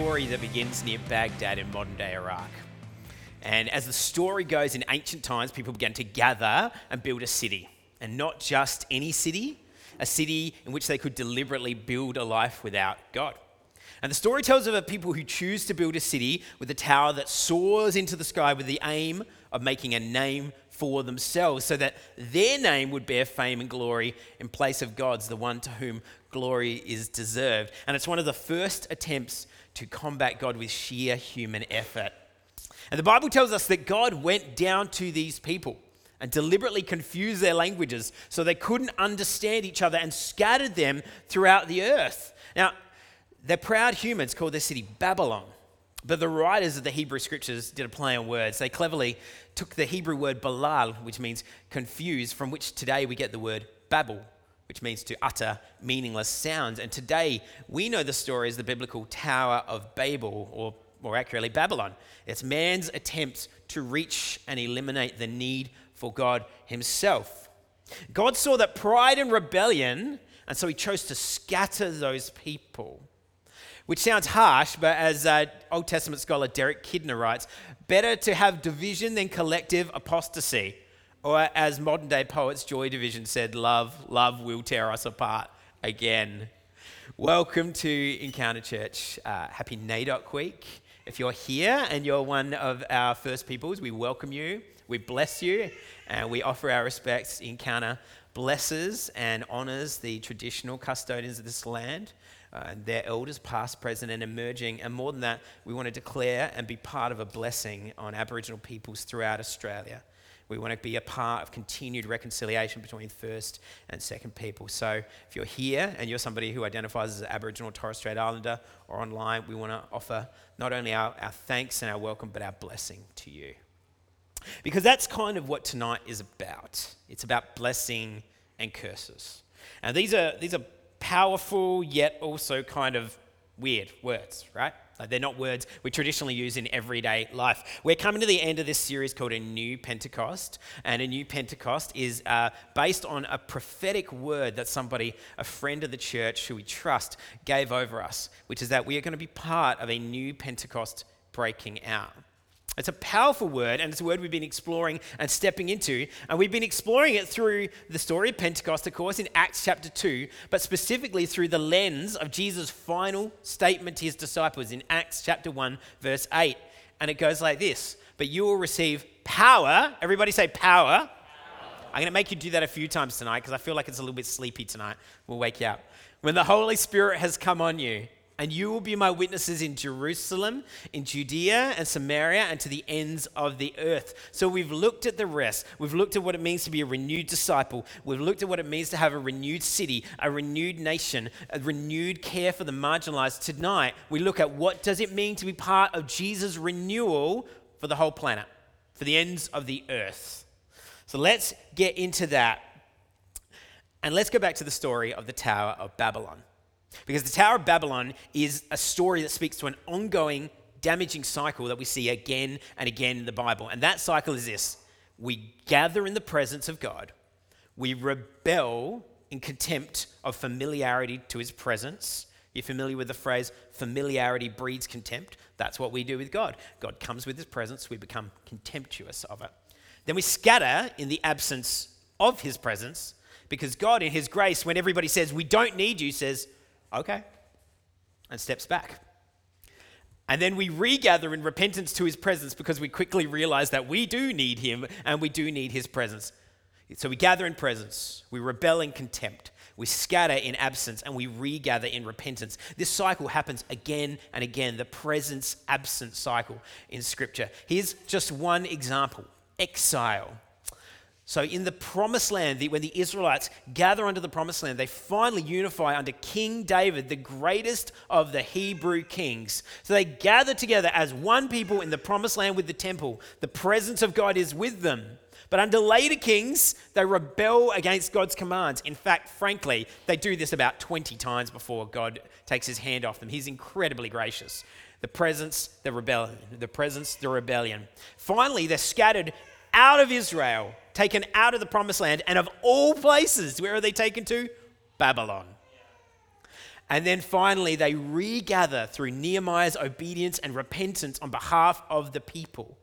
Story that begins near Baghdad in modern day Iraq. And as the story goes, in ancient times, people began to gather and build a city. And not just any city, a city in which they could deliberately build a life without God. And the story tells of a people who choose to build a city with a tower that soars into the sky with the aim of making a name for themselves so that their name would bear fame and glory in place of God's, the one to whom glory is deserved. And it's one of the first attempts to combat God with sheer human effort. And the Bible tells us that God went down to these people and deliberately confused their languages so they couldn't understand each other and scattered them throughout the earth. Now, they're proud humans called their city Babylon. But the writers of the Hebrew scriptures did a play on words. They cleverly took the Hebrew word balal, which means confused, from which today we get the word babel, which means to utter meaningless sounds. And today we know the story as the biblical Tower of Babel, or more accurately, Babylon. It's man's attempt to reach and eliminate the need for God himself. God saw that pride and rebellion, and so he chose to scatter those people. Which sounds harsh, but as uh, Old Testament scholar Derek Kidner writes, better to have division than collective apostasy. Or as modern day poets Joy Division said, love, love will tear us apart again. Welcome to Encounter Church. Uh, happy NAIDOC week. If you're here and you're one of our first peoples, we welcome you, we bless you, and we offer our respects. Encounter blesses and honors the traditional custodians of this land. Uh, their elders, past, present, and emerging. And more than that, we want to declare and be part of a blessing on Aboriginal peoples throughout Australia. We want to be a part of continued reconciliation between First and Second people. So if you're here and you're somebody who identifies as Aboriginal or Torres Strait Islander or online, we want to offer not only our, our thanks and our welcome, but our blessing to you. Because that's kind of what tonight is about. It's about blessing and curses. And these are, these are powerful yet also kind of weird words, right? Like they're not words we traditionally use in everyday life. We're coming to the end of this series called A New Pentecost. And A New Pentecost is uh, based on a prophetic word that somebody, a friend of the church who we trust, gave over us, which is that we are going to be part of a new Pentecost breaking out. It's a powerful word, and it's a word we've been exploring and stepping into. And we've been exploring it through the story of Pentecost, of course, in Acts chapter 2, but specifically through the lens of Jesus' final statement to his disciples in Acts chapter 1, verse 8. And it goes like this But you will receive power. Everybody say power. power. I'm going to make you do that a few times tonight because I feel like it's a little bit sleepy tonight. We'll wake you up. When the Holy Spirit has come on you and you will be my witnesses in Jerusalem, in Judea and Samaria, and to the ends of the earth. So we've looked at the rest. We've looked at what it means to be a renewed disciple. We've looked at what it means to have a renewed city, a renewed nation, a renewed care for the marginalized. Tonight, we look at what does it mean to be part of Jesus' renewal for the whole planet, for the ends of the earth. So let's get into that. And let's go back to the story of the Tower of Babylon. Because the Tower of Babylon is a story that speaks to an ongoing damaging cycle that we see again and again in the Bible. And that cycle is this we gather in the presence of God, we rebel in contempt of familiarity to his presence. You're familiar with the phrase familiarity breeds contempt? That's what we do with God. God comes with his presence, we become contemptuous of it. Then we scatter in the absence of his presence because God, in his grace, when everybody says, We don't need you, says, Okay, and steps back. And then we regather in repentance to his presence because we quickly realize that we do need him and we do need his presence. So we gather in presence, we rebel in contempt, we scatter in absence, and we regather in repentance. This cycle happens again and again, the presence absence cycle in Scripture. Here's just one example exile. So, in the promised land, when the Israelites gather under the promised land, they finally unify under King David, the greatest of the Hebrew kings. So, they gather together as one people in the promised land with the temple. The presence of God is with them. But under later kings, they rebel against God's commands. In fact, frankly, they do this about 20 times before God takes his hand off them. He's incredibly gracious. The presence, the rebellion. The presence, the rebellion. Finally, they're scattered out of Israel taken out of the promised land, and of all places, where are they taken to? Babylon. And then finally, they regather through Nehemiah's obedience and repentance on behalf of the people.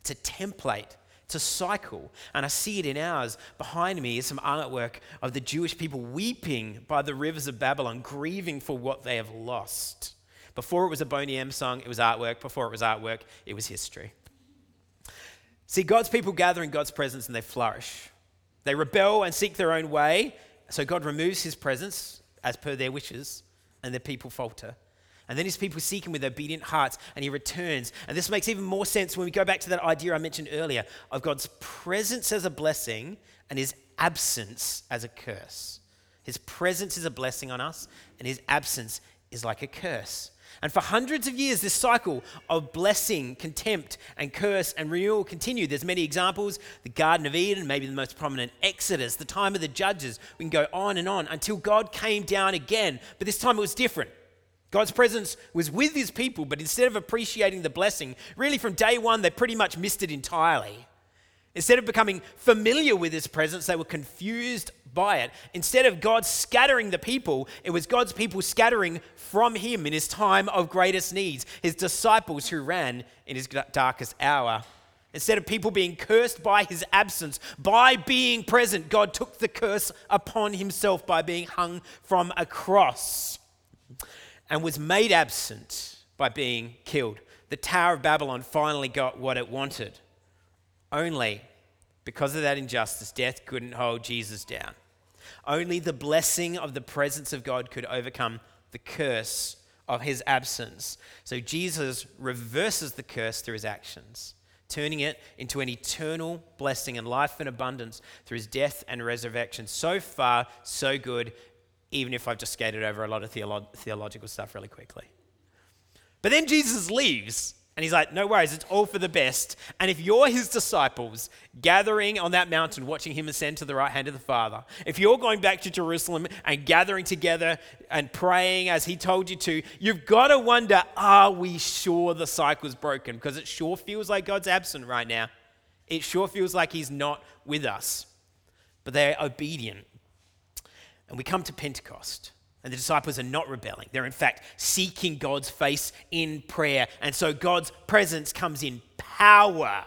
It's a template, it's a cycle. And I see it in ours. Behind me is some artwork of the Jewish people weeping by the rivers of Babylon, grieving for what they have lost. Before it was a Boney M song, it was artwork. Before it was artwork, it was history. See, God's people gather in God's presence and they flourish. They rebel and seek their own way, so God removes his presence as per their wishes, and their people falter. And then his people seek him with obedient hearts, and he returns. And this makes even more sense when we go back to that idea I mentioned earlier of God's presence as a blessing and his absence as a curse. His presence is a blessing on us, and his absence is like a curse. And for hundreds of years, this cycle of blessing, contempt, and curse and renewal continued. There's many examples. The Garden of Eden, maybe the most prominent, Exodus, the time of the judges. We can go on and on until God came down again. But this time it was different. God's presence was with his people, but instead of appreciating the blessing, really from day one, they pretty much missed it entirely. Instead of becoming familiar with his presence, they were confused by it. Instead of God scattering the people, it was God's people scattering from him in his time of greatest needs, his disciples who ran in his darkest hour. Instead of people being cursed by his absence, by being present, God took the curse upon himself by being hung from a cross and was made absent by being killed. The Tower of Babylon finally got what it wanted. Only because of that injustice, death couldn't hold Jesus down. Only the blessing of the presence of God could overcome the curse of his absence. So Jesus reverses the curse through his actions, turning it into an eternal blessing and life in abundance through his death and resurrection. So far, so good, even if I've just skated over a lot of theolo- theological stuff really quickly. But then Jesus leaves and he's like, no worries, it's all for the best. And if you're his disciples gathering on that mountain, watching him ascend to the right hand of the Father, if you're going back to Jerusalem and gathering together and praying as he told you to, you've got to wonder, are we sure the cycle's broken? Because it sure feels like God's absent right now. It sure feels like he's not with us. But they're obedient. And we come to Pentecost. And the disciples are not rebelling. They're, in fact, seeking God's face in prayer. And so God's presence comes in power.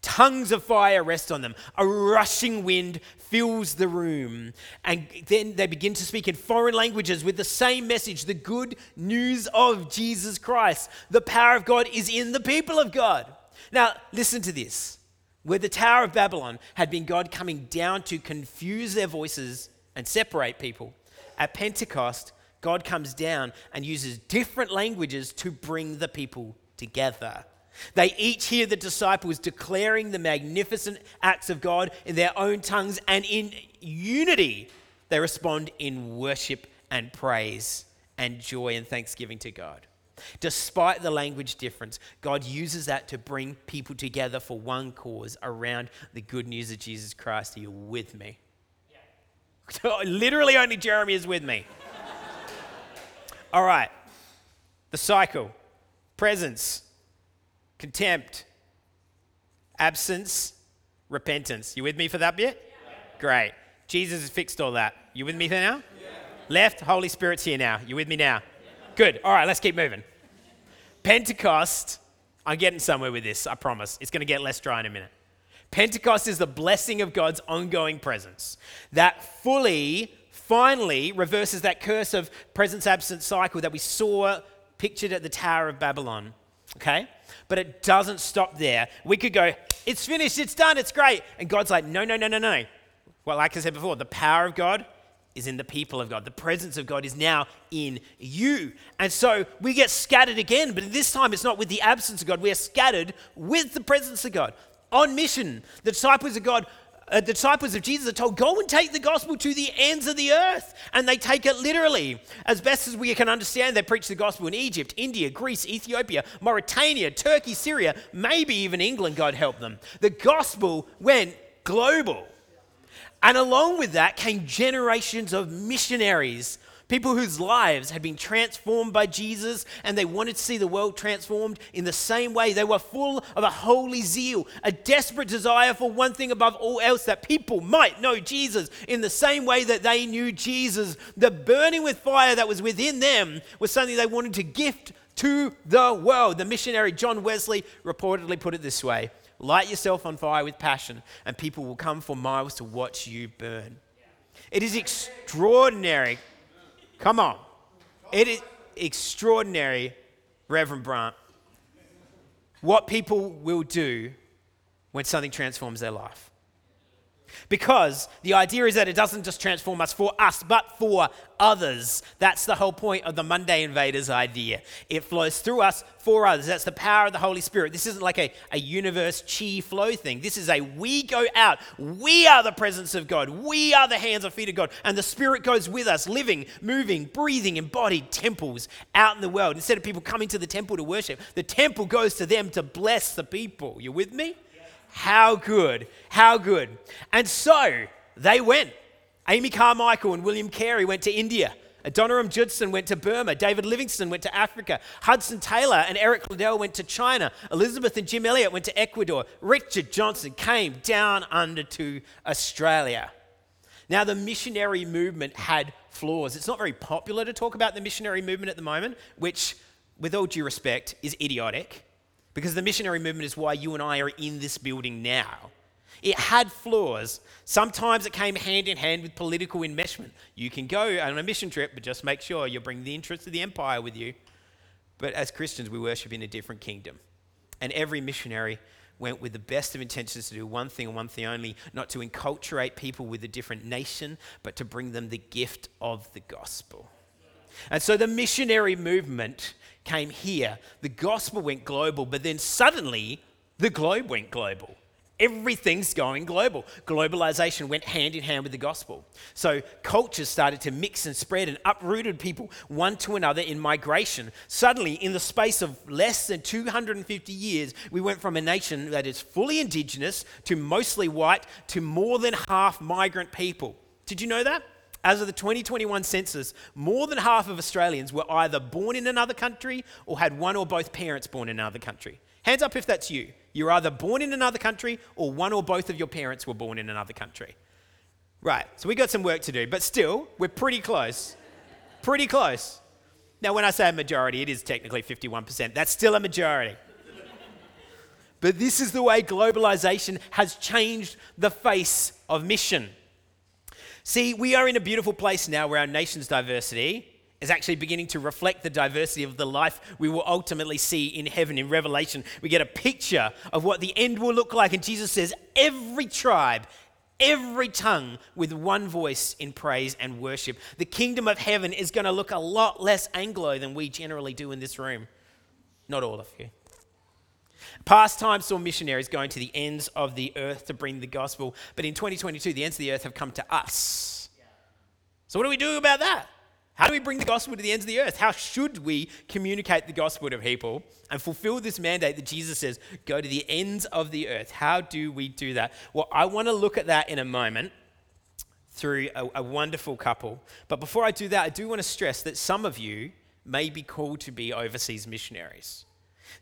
Tongues of fire rest on them. A rushing wind fills the room. And then they begin to speak in foreign languages with the same message the good news of Jesus Christ. The power of God is in the people of God. Now, listen to this. Where the Tower of Babylon had been God coming down to confuse their voices and separate people, at Pentecost, God comes down and uses different languages to bring the people together. They each hear the disciples declaring the magnificent acts of God in their own tongues, and in unity, they respond in worship and praise and joy and thanksgiving to God. Despite the language difference, God uses that to bring people together for one cause around the good news of Jesus Christ. Are you with me? Literally, only Jeremy is with me. All right. The cycle presence, contempt, absence, repentance. You with me for that bit? Yeah. Great. Jesus has fixed all that. You with me now? Yeah. Left, Holy Spirit's here now. You with me now? Yeah. Good. All right, let's keep moving. Pentecost, I'm getting somewhere with this, I promise. It's going to get less dry in a minute. Pentecost is the blessing of God's ongoing presence that fully, finally reverses that curse of presence absence cycle that we saw pictured at the Tower of Babylon. Okay? But it doesn't stop there. We could go, it's finished, it's done, it's great. And God's like, no, no, no, no, no. Well, like I said before, the power of God is in the people of God. The presence of God is now in you. And so we get scattered again, but this time it's not with the absence of God. We are scattered with the presence of God on mission. The disciples of God uh, the disciples of Jesus are told, go and take the gospel to the ends of the earth. And they take it literally. As best as we can understand, they preach the gospel in Egypt, India, Greece, Ethiopia, Mauritania, Turkey, Syria, maybe even England, God help them. The gospel went global. And along with that came generations of missionaries People whose lives had been transformed by Jesus and they wanted to see the world transformed in the same way. They were full of a holy zeal, a desperate desire for one thing above all else that people might know Jesus in the same way that they knew Jesus. The burning with fire that was within them was something they wanted to gift to the world. The missionary John Wesley reportedly put it this way Light yourself on fire with passion, and people will come for miles to watch you burn. It is extraordinary Come on. It is extraordinary, Reverend Brant, what people will do when something transforms their life. Because the idea is that it doesn't just transform us for us, but for others. That's the whole point of the Monday Invaders idea. It flows through us for others. That's the power of the Holy Spirit. This isn't like a, a universe chi flow thing. This is a we go out. We are the presence of God. We are the hands and feet of God. And the Spirit goes with us, living, moving, breathing, embodied temples out in the world. Instead of people coming to the temple to worship, the temple goes to them to bless the people. You with me? How good, how good. And so they went. Amy Carmichael and William Carey went to India. Adoniram Judson went to Burma. David Livingstone went to Africa. Hudson Taylor and Eric Liddell went to China. Elizabeth and Jim Elliot went to Ecuador. Richard Johnson came down under to Australia. Now, the missionary movement had flaws. It's not very popular to talk about the missionary movement at the moment, which, with all due respect, is idiotic. Because the missionary movement is why you and I are in this building now. It had flaws. Sometimes it came hand in hand with political enmeshment. You can go on a mission trip, but just make sure you bring the interests of the empire with you. But as Christians, we worship in a different kingdom. And every missionary went with the best of intentions to do one thing and one thing only not to enculturate people with a different nation, but to bring them the gift of the gospel. And so the missionary movement came here, the gospel went global, but then suddenly the globe went global. Everything's going global. Globalization went hand in hand with the gospel. So cultures started to mix and spread and uprooted people one to another in migration. Suddenly, in the space of less than 250 years, we went from a nation that is fully indigenous to mostly white to more than half migrant people. Did you know that? As of the 2021 census, more than half of Australians were either born in another country or had one or both parents born in another country. Hands up if that's you. You're either born in another country or one or both of your parents were born in another country. Right, so we got some work to do, but still, we're pretty close. Pretty close. Now, when I say a majority, it is technically 51%. That's still a majority. but this is the way globalization has changed the face of mission. See, we are in a beautiful place now where our nation's diversity is actually beginning to reflect the diversity of the life we will ultimately see in heaven. In Revelation, we get a picture of what the end will look like. And Jesus says, every tribe, every tongue with one voice in praise and worship. The kingdom of heaven is going to look a lot less Anglo than we generally do in this room. Not all of you. Past times saw missionaries going to the ends of the earth to bring the gospel, but in 2022, the ends of the earth have come to us. So, what do we do about that? How do we bring the gospel to the ends of the earth? How should we communicate the gospel to people and fulfill this mandate that Jesus says, go to the ends of the earth? How do we do that? Well, I want to look at that in a moment through a, a wonderful couple. But before I do that, I do want to stress that some of you may be called to be overseas missionaries.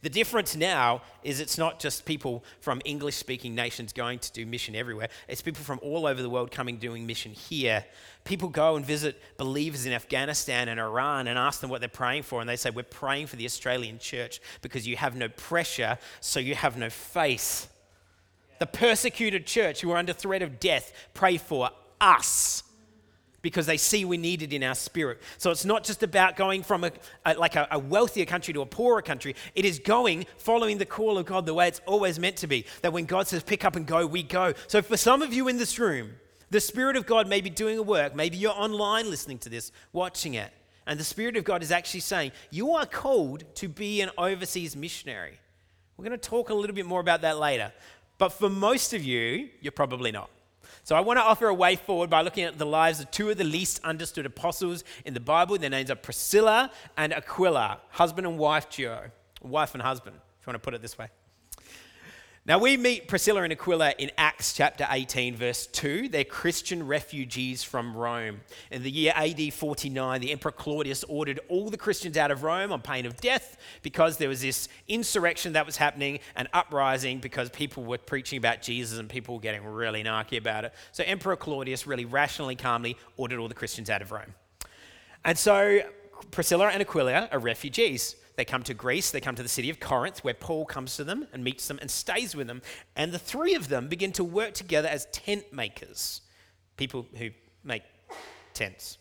The difference now is it's not just people from English speaking nations going to do mission everywhere, it's people from all over the world coming doing mission here. People go and visit believers in Afghanistan and Iran and ask them what they're praying for, and they say, We're praying for the Australian church because you have no pressure, so you have no faith. The persecuted church who are under threat of death pray for us because they see we need it in our spirit. So it's not just about going from a, a like a, a, wealthier country to a poorer country. It is going, following the call of God the way it's always meant to be. That when God says pick up and go, we go. So for some of you in this room, the Spirit of God may be doing a work. Maybe you're online listening to this, watching it. And the Spirit of God is actually saying, you are called to be an overseas missionary. We're going to talk a little bit more about that later. But for most of you, you're probably not. So I want to offer a way forward by looking at the lives of two of the least understood apostles in the Bible. Their names are Priscilla and Aquila, husband and wife duo, wife and husband, if you want to put it this way. Now, we meet Priscilla and Aquila in Acts chapter 18, verse 2. They're Christian refugees from Rome. In the year AD 49, the Emperor Claudius ordered all the Christians out of Rome on pain of death because there was this insurrection that was happening, an uprising because people were preaching about Jesus and people were getting really narky about it. So, Emperor Claudius really rationally, calmly ordered all the Christians out of Rome. And so, Priscilla and Aquila are refugees. They come to Greece, they come to the city of Corinth, where Paul comes to them and meets them and stays with them. And the three of them begin to work together as tent makers, people who make tents.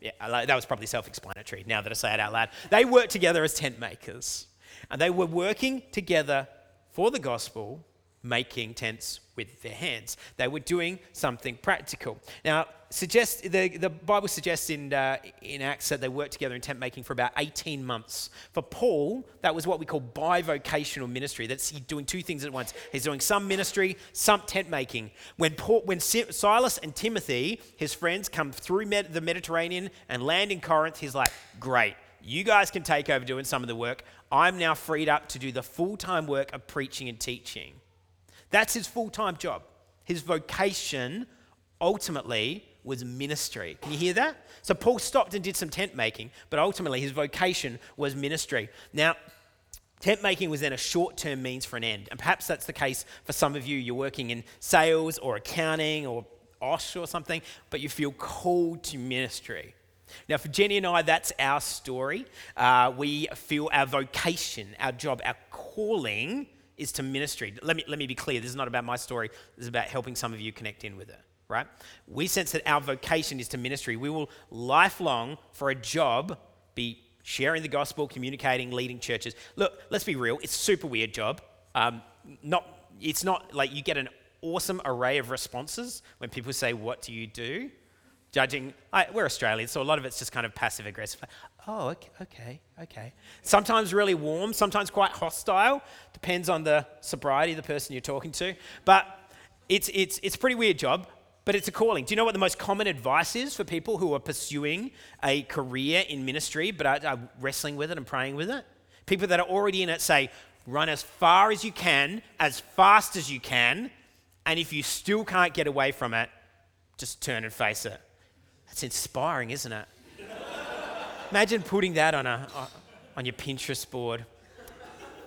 Yeah, that was probably self explanatory now that I say it out loud. They work together as tent makers. And they were working together for the gospel, making tents with their hands. They were doing something practical. Now, suggest, the, the Bible suggests in, uh, in Acts that they worked together in tent making for about 18 months. For Paul, that was what we call bivocational ministry. That's doing two things at once. He's doing some ministry, some tent making. When, Paul, when Silas and Timothy, his friends, come through Med- the Mediterranean and land in Corinth, he's like, great. You guys can take over doing some of the work. I'm now freed up to do the full time work of preaching and teaching. That's his full time job. His vocation ultimately was ministry. Can you hear that? So Paul stopped and did some tent making, but ultimately his vocation was ministry. Now, tent making was then a short term means for an end. And perhaps that's the case for some of you. You're working in sales or accounting or OSH or something, but you feel called to ministry. Now, for Jenny and I, that's our story. Uh, we feel our vocation, our job, our calling is to ministry. Let me, let me be clear this is not about my story, this is about helping some of you connect in with it, right? We sense that our vocation is to ministry. We will lifelong, for a job, be sharing the gospel, communicating, leading churches. Look, let's be real, it's a super weird job. Um, not, it's not like you get an awesome array of responses when people say, What do you do? judging. I, we're Australians, so a lot of it's just kind of passive aggressive. Oh, okay, okay. Sometimes really warm, sometimes quite hostile. Depends on the sobriety of the person you're talking to. But it's, it's, it's a pretty weird job, but it's a calling. Do you know what the most common advice is for people who are pursuing a career in ministry but are, are wrestling with it and praying with it? People that are already in it say, run as far as you can, as fast as you can, and if you still can't get away from it, just turn and face it. That's inspiring, isn't it? Imagine putting that on, a, uh, on your Pinterest board.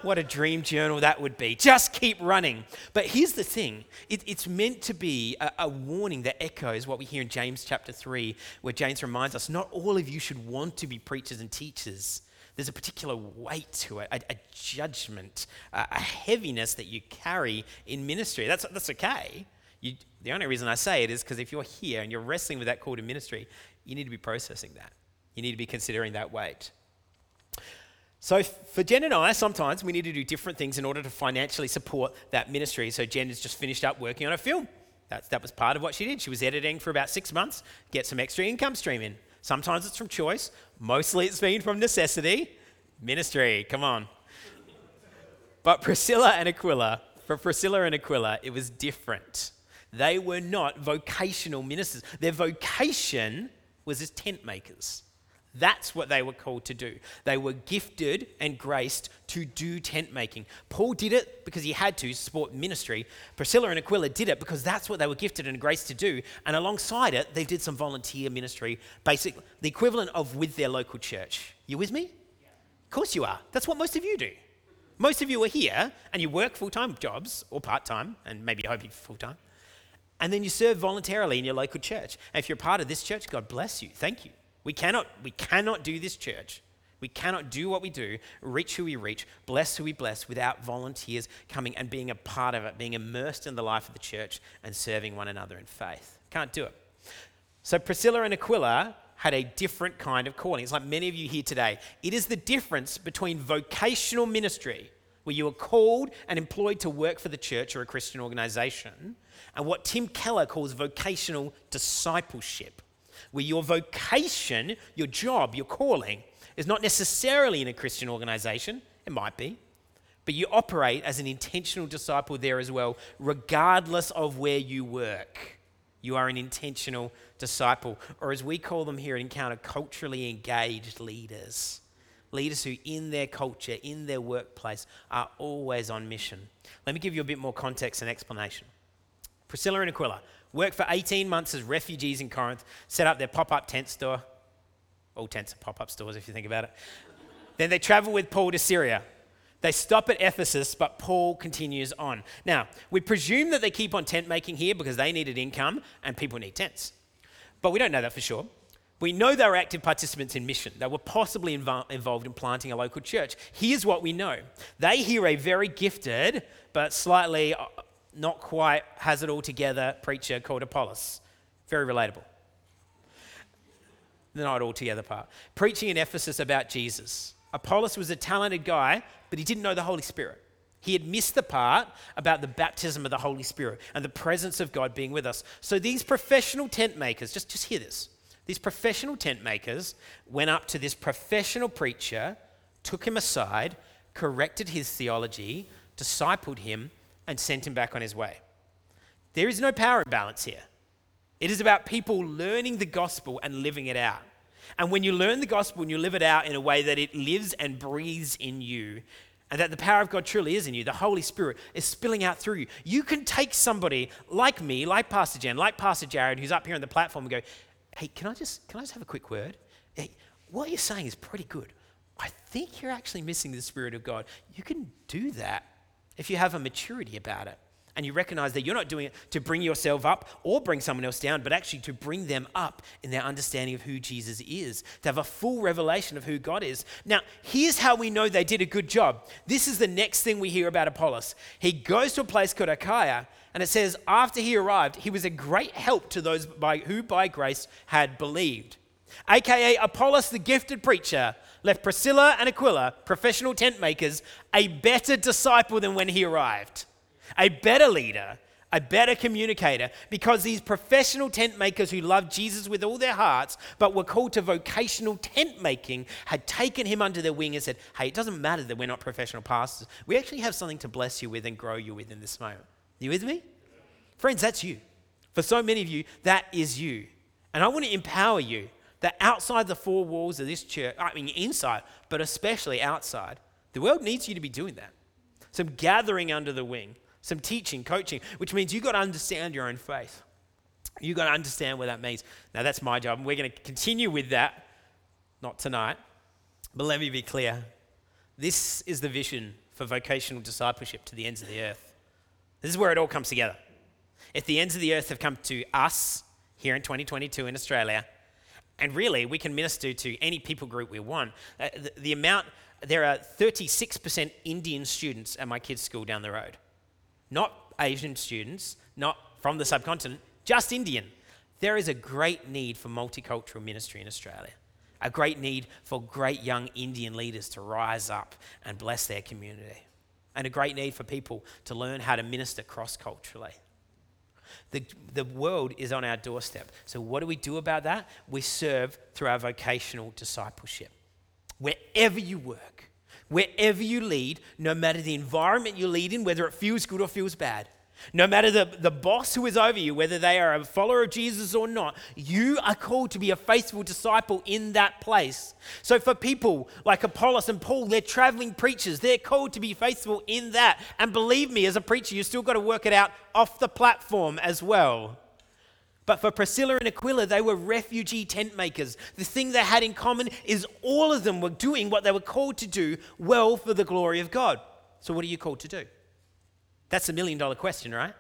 What a dream journal that would be. Just keep running. But here's the thing it, it's meant to be a, a, warning that echoes what we hear in James chapter 3, where James reminds us not all of you should want to be preachers and teachers. There's a particular weight to it, a, a judgment, a, a, heaviness that you carry in ministry. That's, that's okay. You, the only reason I say it is because if you're here and you're wrestling with that call to ministry, you need to be processing that. You need to be considering that weight. So, for Jen and I, sometimes we need to do different things in order to financially support that ministry. So, Jen has just finished up working on a film. That's, that was part of what she did. She was editing for about six months, get some extra income stream in. Sometimes it's from choice, mostly it's been from necessity. Ministry, come on. But Priscilla and Aquila, for Priscilla and Aquila, it was different. They were not vocational ministers. Their vocation was as tent makers. That's what they were called to do. They were gifted and graced to do tent making. Paul did it because he had to support ministry. Priscilla and Aquila did it because that's what they were gifted and graced to do. And alongside it, they did some volunteer ministry, basically the equivalent of with their local church. You with me? Of course you are. That's what most of you do. Most of you are here and you work full time jobs or part time, and maybe you full time. And then you serve voluntarily in your local church. And if you're part of this church, God bless you. Thank you. We cannot, we cannot do this church. We cannot do what we do, reach who we reach, bless who we bless without volunteers coming and being a part of it, being immersed in the life of the church and serving one another in faith. Can't do it. So Priscilla and Aquila had a different kind of calling. It's like many of you here today. It is the difference between vocational ministry, where you are called and employed to work for the church or a Christian organization, and what Tim Keller calls vocational discipleship, where your vocation, your job, your calling, is not necessarily in a Christian organization. It might be. but you operate as an intentional disciple there as well, regardless of where you work. You are an intentional disciple, or as we call them here at Encounter, culturally engaged leaders. Leaders who, in their culture, in their workplace, are always on mission. Let me give you a bit more context and explanation. Priscilla and Aquila worked for 18 months as refugees in Corinth, set up their pop up tent store. All tents are pop up stores if you think about it. then they travel with Paul to Syria. They stop at Ephesus, but Paul continues on. Now, we presume that they keep on tent making here because they needed income and people need tents. But we don't know that for sure. We know they were active participants in mission. They were possibly invo- involved in planting a local church. Here's what we know they hear a very gifted, but slightly not quite has it all together preacher called Apollos. Very relatable. The not all together part. Preaching in Ephesus about Jesus. Apollos was a talented guy, but he didn't know the Holy Spirit. He had missed the part about the baptism of the Holy Spirit and the presence of God being with us. So these professional tent makers, just, just hear this. These professional tent makers went up to this professional preacher, took him aside, corrected his theology, discipled him, and sent him back on his way. There is no power imbalance here. It is about people learning the gospel and living it out. And when you learn the gospel and you live it out in a way that it lives and breathes in you, and that the power of God truly is in you, the Holy Spirit is spilling out through you, you can take somebody like me, like Pastor Jen, like Pastor Jared, who's up here on the platform, and go, hey, can I just, can I just have a quick word? Hey, what you're saying is pretty good. I think you're actually missing the Spirit of God. You can do that if you have a maturity about it and you recognize that you're not doing it to bring yourself up or bring someone else down, but actually to bring them up in their understanding of who Jesus is, to have a full revelation of who God is. Now, here's how we know they did a good job. This is the next thing we hear about Apollos. He goes to a place called Achaia, and it says, after he arrived, he was a great help to those by, who by grace had believed. AKA Apollos, the gifted preacher, left Priscilla and Aquila, professional tent makers, a better disciple than when he arrived a better leader, a better communicator, because these professional tent makers who loved Jesus with all their hearts, but were called to vocational tent making, had taken him under their wing and said, Hey, it doesn't matter that we're not professional pastors. We actually have something to bless you with and grow you with in this moment. You with me? Friends, that's you. For so many of you, that is you. And I want to empower you that outside the four walls of this church, I mean, inside, but especially outside, the world needs you to be doing that. Some gathering under the wing some teaching, coaching, which means you've got to understand your own faith. You've got to understand what that means. Now, that's my job, and we're going to continue with that, not tonight, but let me be clear. This is the vision for vocational discipleship to the ends of the earth. This is where it all comes together. If the ends of the earth have come to us here in 2022 in Australia, and really we can minister to any people group we want, uh, the, the amount, there are 36% Indian students at my kids' school down the road not Asian students, not from the subcontinent, just Indian. There is a great need for multicultural ministry in Australia, a great need for great young Indian leaders to rise up and bless their community, and a great need for people to learn how to minister cross culturally. The, the world is on our doorstep. So, what do we do about that? We serve through our vocational discipleship. Wherever you work, wherever you lead, no matter the environment you lead in, whether it feels good or feels bad, no matter the, the boss who is over you, whether they are a follower of Jesus or not, you are called to be a faithful disciple in that place. So, for people like Apollos and Paul, they're traveling preachers. They're called to be faithful in that. And believe me, as a preacher, you've still got to work it out off the platform as well. But for Priscilla and Aquila, they were refugee tent makers. The thing they had in common is all of them were doing what they were called to do well for the glory of God. So, what are you called to do? That's a million dollar question, right?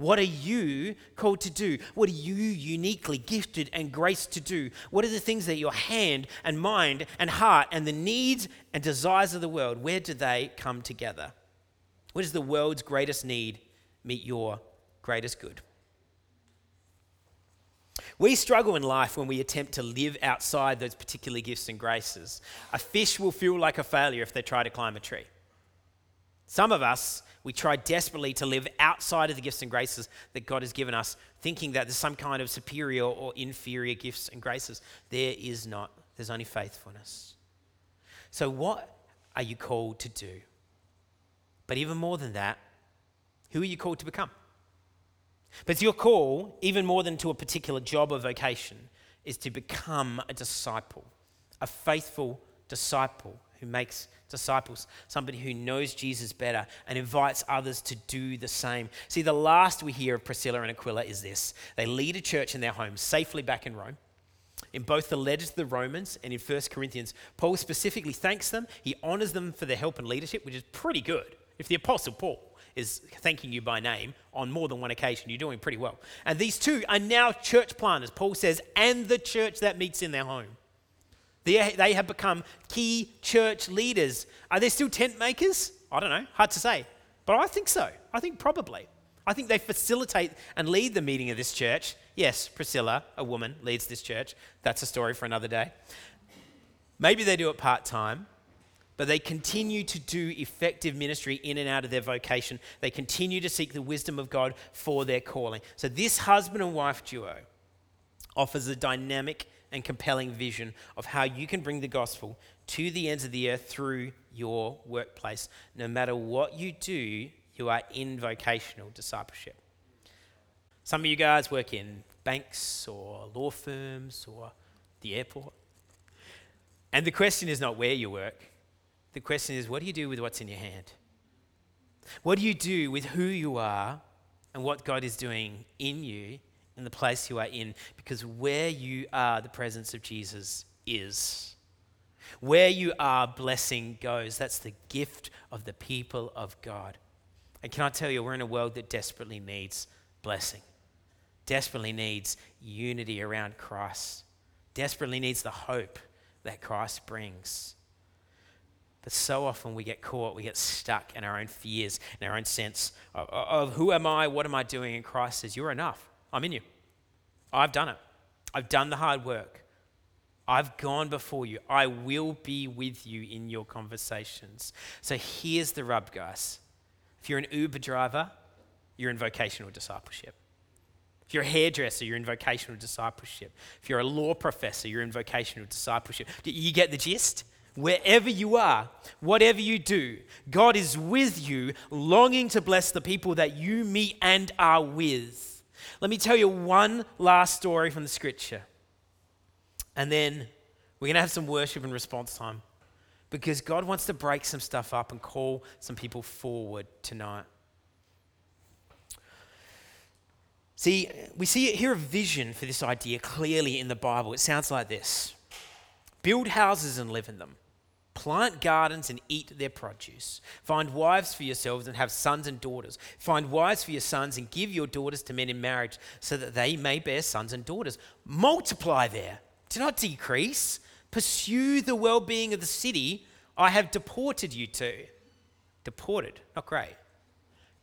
What are you called to do? What are you uniquely gifted and graced to do? What are the things that your hand and mind and heart and the needs and desires of the world, where do they come together? Where does the world's greatest need meet your greatest good? We struggle in life when we attempt to live outside those particular gifts and graces. A fish will feel like a failure if they try to climb a tree. Some of us, we try desperately to live outside of the gifts and graces that God has given us, thinking that there's some kind of superior or inferior gifts and graces. There is not, there's only faithfulness. So, what are you called to do? But even more than that, who are you called to become? But your call, even more than to a particular job or vocation, is to become a disciple, a faithful disciple who makes disciples, somebody who knows Jesus better and invites others to do the same. See, the last we hear of Priscilla and Aquila is this they lead a church in their home safely back in Rome. In both the letters to the Romans and in 1 Corinthians, Paul specifically thanks them. He honors them for their help and leadership, which is pretty good. If the Apostle Paul is thanking you by name on more than one occasion, you're doing pretty well. And these two are now church planters, Paul says, and the church that meets in their home. They, they have become key church leaders. Are they still tent makers? I don't know, hard to say. But I think so. I think probably. I think they facilitate and lead the meeting of this church. Yes, Priscilla, a woman, leads this church. That's a story for another day. Maybe they do it part time, but they continue to do effective ministry in and out of their vocation. They continue to seek the wisdom of God for their calling. So, this husband and wife duo offers a dynamic and compelling vision of how you can bring the gospel to the ends of the earth through your workplace. No matter what you do, you are in vocational discipleship. Some of you guys work in banks or law firms or the airport. And the question is not where you work, the question is what do you do with what's in your hand? What do you do with who you are and what God is doing in you the place you are in because where you are, the presence of Jesus is. Where you are, blessing goes. That's the gift of the people of God. And can I tell you, we're in a world that desperately needs blessing, desperately needs unity around Christ, desperately needs the hope that Christ brings. But so often we get caught, we get stuck in our own fears, in our own sense of, of who am I, what am I doing? And Christ says, You're enough. I'm in you. I've done it. I've done the hard work. I've gone before you. I will be with you in your conversations. So here's the rub, guys. If you're an Uber driver, you're in vocational discipleship. If you're a hairdresser, you're in vocational discipleship. If you're a law professor, you're in vocational discipleship. You get the gist? Wherever you are, whatever you do, God is with you, longing to bless the people that you meet and are with. Let me tell you one last story from the scripture. And then we're going to have some worship and response time because God wants to break some stuff up and call some people forward tonight. See, we see here a vision for this idea clearly in the Bible. It sounds like this Build houses and live in them. Plant gardens and eat their produce. Find wives for yourselves and have sons and daughters. Find wives for your sons and give your daughters to men in marriage so that they may bear sons and daughters. Multiply there, do not decrease. Pursue the well being of the city I have deported you to. Deported, not great.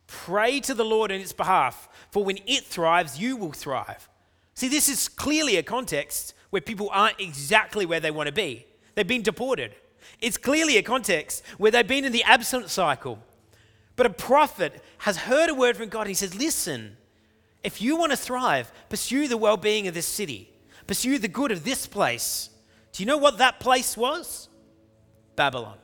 Pray to the Lord in its behalf, for when it thrives, you will thrive. See, this is clearly a context where people aren't exactly where they want to be, they've been deported. It's clearly a context where they've been in the absent cycle. But a prophet has heard a word from God and he says, Listen, if you want to thrive, pursue the well being of this city, pursue the good of this place. Do you know what that place was? Babylon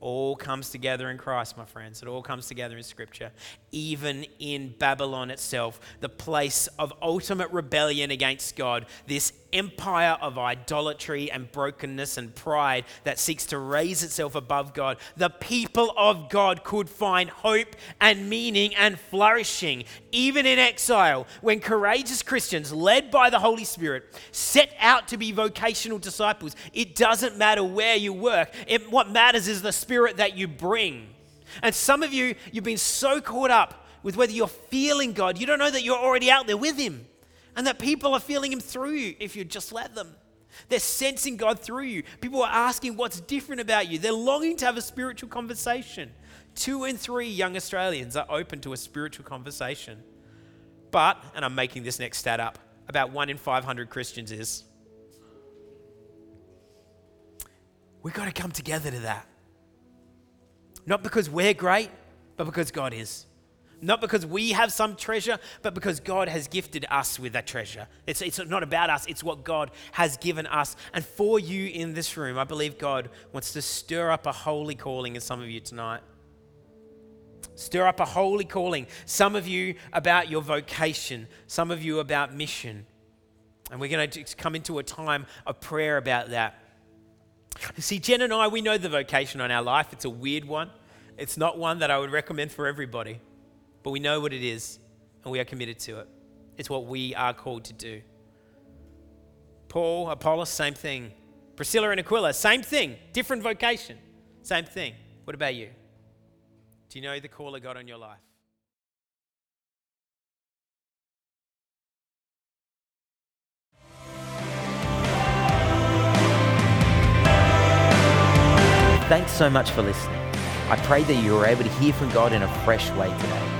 all comes together in Christ, my friends. It all comes together in Scripture. Even in Babylon itself, the place of ultimate rebellion against God, this empire of idolatry and brokenness and pride that seeks to raise itself above God, the people of God could find hope and meaning and flourishing, even in exile, when courageous Christians, led by the Holy Spirit, set out to be vocational disciples. It doesn't matter where you work, it, what matters is the spirit that you bring. And some of you, you've been so caught up with whether you're feeling God, you don't know that you're already out there with Him and that people are feeling Him through you if you just let them. They're sensing God through you. People are asking what's different about you. They're longing to have a spiritual conversation. Two in three young Australians are open to a spiritual conversation. But, and I'm making this next stat up, about one in 500 Christians is. We've got to come together to that. Not because we're great, but because God is. Not because we have some treasure, but because God has gifted us with that treasure. It's, it's not about us, it's what God has given us. And for you in this room, I believe God wants to stir up a holy calling in some of you tonight. Stir up a holy calling. Some of you about your vocation, some of you about mission. And we're going to come into a time of prayer about that. See, Jen and I, we know the vocation on our life. It's a weird one. It's not one that I would recommend for everybody but we know what it is and we are committed to it. It's what we are called to do. Paul, Apollos, same thing. Priscilla and Aquila, same thing, different vocation, same thing. What about you? Do you know the call of God on your life? Thanks so much for listening. I pray that you were able to hear from God in a fresh way today